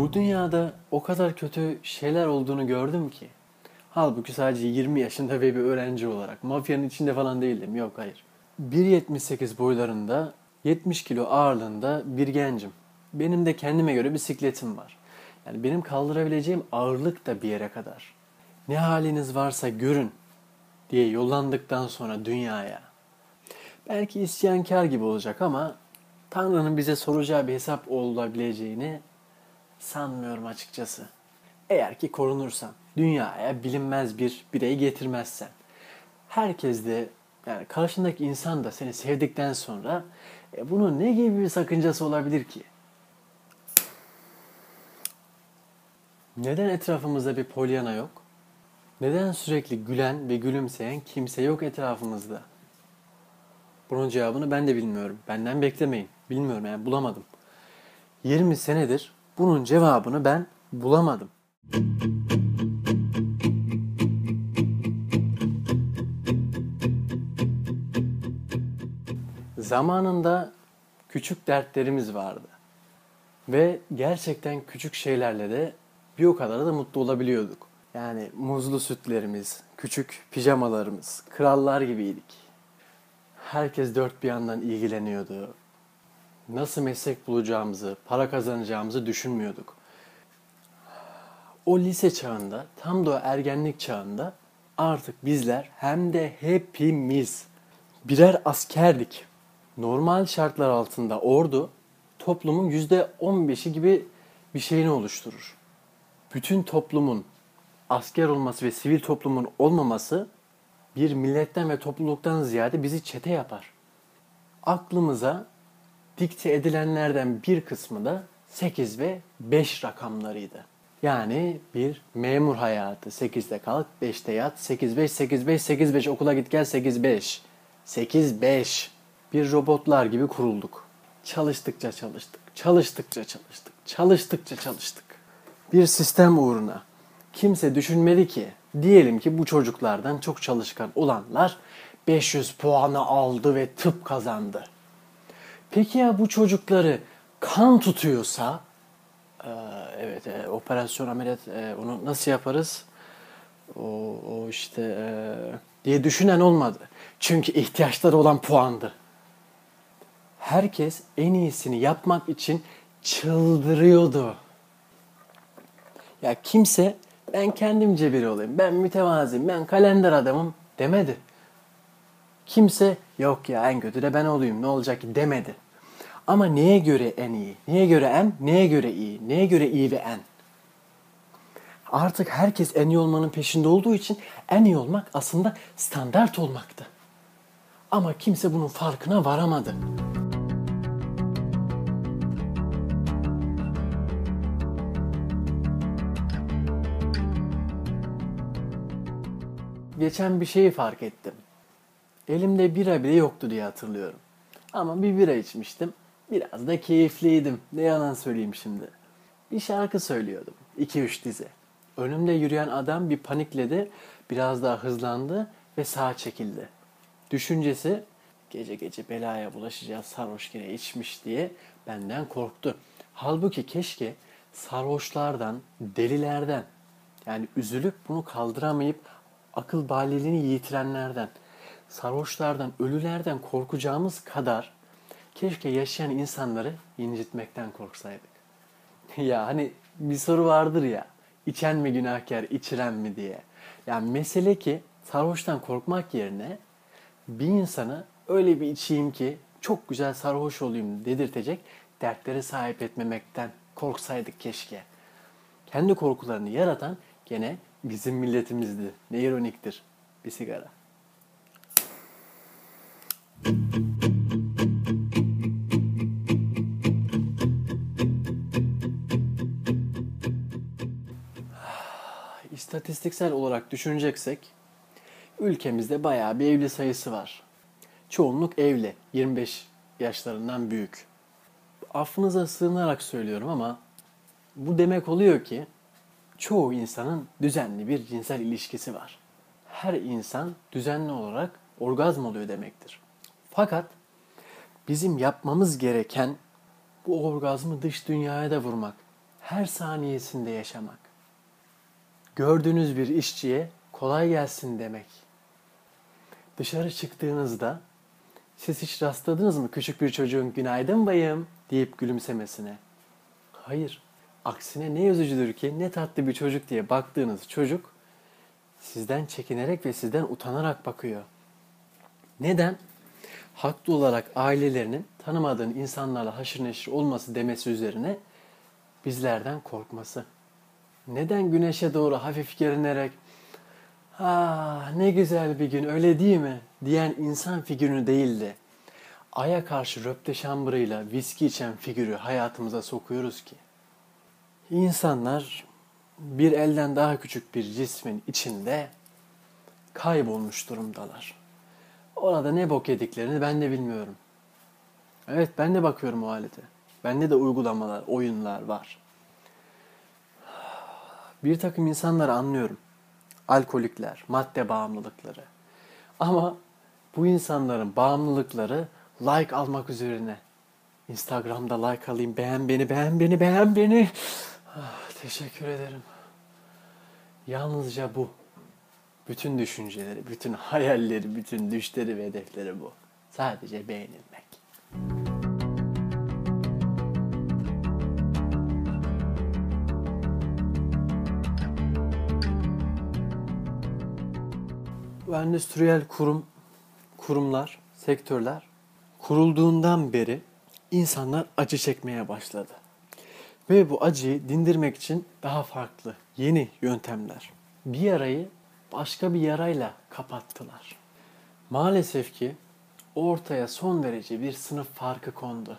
Bu dünyada o kadar kötü şeyler olduğunu gördüm ki. Halbuki sadece 20 yaşında ve bir öğrenci olarak. Mafyanın içinde falan değildim. Yok hayır. 1.78 boylarında, 70 kilo ağırlığında bir gencim. Benim de kendime göre bisikletim var. Yani benim kaldırabileceğim ağırlık da bir yere kadar. Ne haliniz varsa görün diye yollandıktan sonra dünyaya. Belki isyankar gibi olacak ama Tanrı'nın bize soracağı bir hesap olabileceğini sanmıyorum açıkçası. Eğer ki korunursan, dünyaya bilinmez bir birey getirmezsen. Herkes de yani karşındaki insan da seni sevdikten sonra e, bunun ne gibi bir sakıncası olabilir ki? Neden etrafımızda bir polyana yok? Neden sürekli gülen ve gülümseyen kimse yok etrafımızda? Bunun cevabını ben de bilmiyorum. Benden beklemeyin. Bilmiyorum yani bulamadım. 20 senedir bunun cevabını ben bulamadım. Zamanında küçük dertlerimiz vardı. Ve gerçekten küçük şeylerle de bir o kadar da mutlu olabiliyorduk. Yani muzlu sütlerimiz, küçük pijamalarımız, krallar gibiydik. Herkes dört bir yandan ilgileniyordu. Nasıl meslek bulacağımızı, para kazanacağımızı düşünmüyorduk. O lise çağında, tam da ergenlik çağında artık bizler hem de hepimiz birer askerdik. Normal şartlar altında ordu toplumun yüzde 15'i gibi bir şeyini oluşturur. Bütün toplumun asker olması ve sivil toplumun olmaması bir milletten ve topluluktan ziyade bizi çete yapar. Aklımıza dikte edilenlerden bir kısmı da 8 ve 5 rakamlarıydı. Yani bir memur hayatı 8'de kalk 5'te yat 8-5 8-5 8-5 okula git gel 8-5 8-5 bir robotlar gibi kurulduk. Çalıştıkça çalıştık, çalıştıkça çalıştık, çalıştıkça çalıştık. Bir sistem uğruna kimse düşünmedi ki diyelim ki bu çocuklardan çok çalışkan olanlar 500 puanı aldı ve tıp kazandı. Peki ya bu çocukları kan tutuyorsa ee, evet e, operasyon ameliyat e, onu nasıl yaparız? O, o işte e, diye düşünen olmadı. Çünkü ihtiyaçları olan puandı. Herkes en iyisini yapmak için çıldırıyordu. Ya kimse ben kendimce biri olayım, ben mütevazıyım, ben kalender adamım demedi. Kimse yok ya en kötü de ben olayım ne olacak ki demedi. Ama neye göre en iyi? Neye göre en? Neye göre iyi? Neye göre iyi ve en? Artık herkes en iyi olmanın peşinde olduğu için en iyi olmak aslında standart olmaktı. Ama kimse bunun farkına varamadı. Geçen bir şeyi fark ettim. Elimde bira bile yoktu diye hatırlıyorum. Ama bir bira içmiştim. Biraz da keyifliydim. Ne yalan söyleyeyim şimdi. Bir şarkı söylüyordum. 2-3 dize. Önümde yürüyen adam bir panikledi, biraz daha hızlandı ve sağa çekildi. Düşüncesi gece gece belaya bulaşacağız sarhoş yine içmiş diye benden korktu. Halbuki keşke sarhoşlardan, delilerden yani üzülüp bunu kaldıramayıp akıl baliliğini yitirenlerden, sarhoşlardan, ölülerden korkacağımız kadar keşke yaşayan insanları incitmekten korksaydık. ya hani bir soru vardır ya, içen mi günahkar, içiren mi diye. Yani mesele ki sarhoştan korkmak yerine bir insanı öyle bir içeyim ki çok güzel sarhoş olayım dedirtecek dertlere sahip etmemekten korksaydık keşke. Kendi korkularını yaratan gene bizim milletimizdi. Ne ironiktir. Bir sigara. İstatistiksel olarak düşüneceksek ülkemizde bayağı bir evli sayısı var. Çoğunluk evli, 25 yaşlarından büyük. Affınıza sığınarak söylüyorum ama bu demek oluyor ki çoğu insanın düzenli bir cinsel ilişkisi var. Her insan düzenli olarak orgazm oluyor demektir. Fakat bizim yapmamız gereken bu orgazmı dış dünyaya da vurmak. her saniyesinde yaşamak. Gördüğünüz bir işçiye kolay gelsin demek. Dışarı çıktığınızda siz hiç rastladınız mı küçük bir çocuğun günaydın bayım deyip gülümsemesine? Hayır. Aksine ne üzücüdür ki ne tatlı bir çocuk diye baktığınız çocuk sizden çekinerek ve sizden utanarak bakıyor. Neden? Haklı olarak ailelerinin tanımadığın insanlarla haşır neşir olması demesi üzerine bizlerden korkması. Neden güneşe doğru hafif gerinerek ah ne güzel bir gün öyle değil mi diyen insan figürünü değil de aya karşı röpte şambırıyla viski içen figürü hayatımıza sokuyoruz ki. İnsanlar bir elden daha küçük bir cismin içinde kaybolmuş durumdalar. Orada ne bok yediklerini ben de bilmiyorum. Evet ben de bakıyorum o alete. Bende de uygulamalar, oyunlar var. Bir takım insanları anlıyorum. Alkolikler, madde bağımlılıkları. Ama bu insanların bağımlılıkları like almak üzerine. Instagram'da like alayım, beğen beni, beğen beni, beğen beni. Ah, teşekkür ederim. Yalnızca bu. Bütün düşünceleri, bütün hayalleri, bütün düşleri ve hedefleri bu. Sadece beğenilmek. Bu endüstriyel kurum, kurumlar, sektörler kurulduğundan beri insanlar acı çekmeye başladı. Ve bu acıyı dindirmek için daha farklı, yeni yöntemler. Bir yarayı başka bir yarayla kapattılar. Maalesef ki ortaya son derece bir sınıf farkı kondu.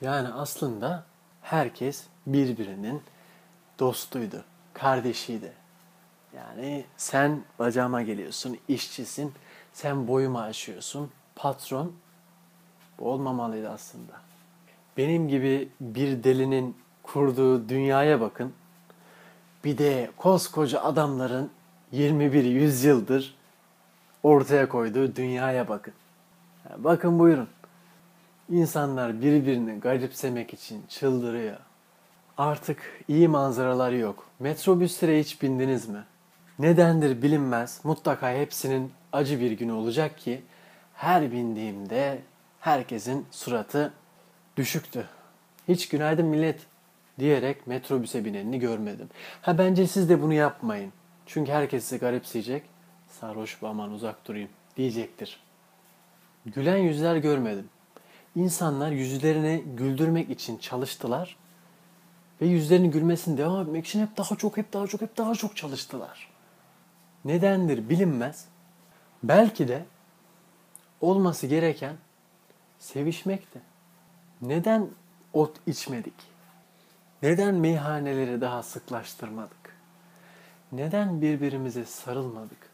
Yani aslında herkes birbirinin dostuydu, kardeşiydi. Yani sen bacağıma geliyorsun, işçisin, sen boyumu aşıyorsun, patron bu olmamalıydı aslında. Benim gibi bir delinin kurduğu dünyaya bakın. Bir de koskoca adamların 21 yüzyıldır ortaya koyduğu dünyaya bakın. Bakın buyurun. İnsanlar birbirini garipsemek için çıldırıyor. Artık iyi manzaralar yok. Metrobüslere hiç bindiniz mi? Nedendir bilinmez. Mutlaka hepsinin acı bir günü olacak ki her bindiğimde herkesin suratı düşüktü. Hiç günaydın millet diyerek metrobüse binenini görmedim. Ha bence siz de bunu yapmayın. Çünkü herkes sizi garipseyecek. Sarhoş aman uzak durayım diyecektir. Gülen yüzler görmedim. İnsanlar yüzlerini güldürmek için çalıştılar ve yüzlerinin gülmesini devam etmek için hep daha çok, hep daha çok, hep daha çok çalıştılar. Nedendir bilinmez. Belki de olması gereken sevişmekti. Neden ot içmedik? Neden meyhaneleri daha sıklaştırmadık? Neden birbirimize sarılmadık?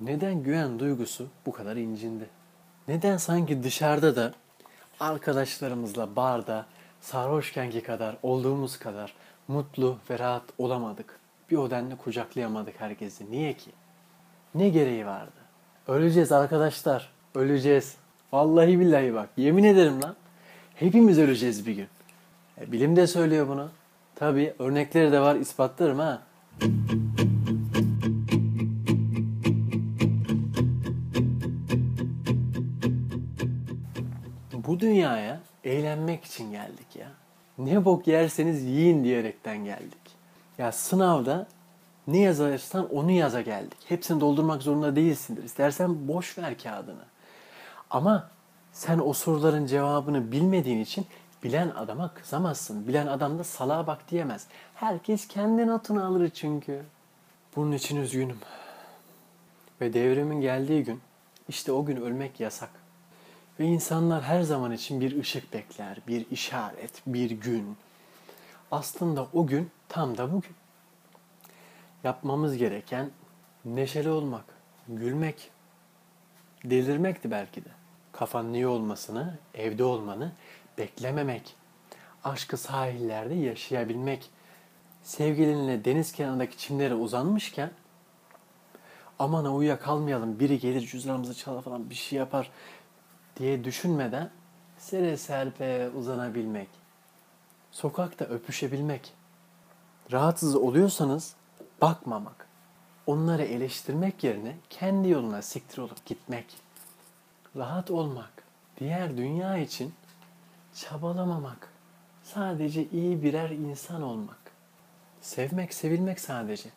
Neden güven duygusu bu kadar incindi? Neden sanki dışarıda da arkadaşlarımızla barda sarhoşkenki kadar olduğumuz kadar mutlu ve rahat olamadık? Bir o denli kucaklayamadık herkesi. Niye ki? Ne gereği vardı? Öleceğiz arkadaşlar. Öleceğiz. Vallahi billahi bak. Yemin ederim lan. Hepimiz öleceğiz bir gün. E, bilim de söylüyor bunu. Tabi örnekleri de var ispatlarım ha. Bu dünyaya eğlenmek için geldik ya. Ne bok yerseniz yiyin diyerekten geldik. Ya sınavda ne yazarsan onu yaza geldik. Hepsini doldurmak zorunda değilsindir. İstersen boş ver kağıdını. Ama sen o soruların cevabını bilmediğin için bilen adama kızamazsın. Bilen adam da salağa bak diyemez. Herkes kendi notunu alır çünkü. Bunun için üzgünüm. Ve devrimin geldiği gün, işte o gün ölmek yasak. Ve insanlar her zaman için bir ışık bekler, bir işaret, bir gün. Aslında o gün tam da bugün. Yapmamız gereken neşeli olmak, gülmek, delirmekti belki de. Kafanın iyi olmasını, evde olmanı beklememek. Aşkı sahillerde yaşayabilmek. Sevgilinle deniz kenarındaki çimlere uzanmışken aman uyuyakalmayalım biri gelir cüzdanımızı çalar falan bir şey yapar diye düşünmeden sere serpe uzanabilmek. Sokakta öpüşebilmek. Rahatsız oluyorsanız bakmamak. Onları eleştirmek yerine kendi yoluna siktir olup gitmek. Rahat olmak. Diğer dünya için çabalamamak. Sadece iyi birer insan olmak. Sevmek, sevilmek sadece.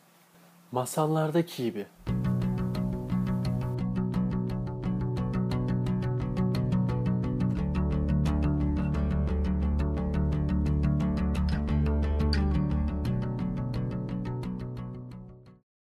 Masallardaki gibi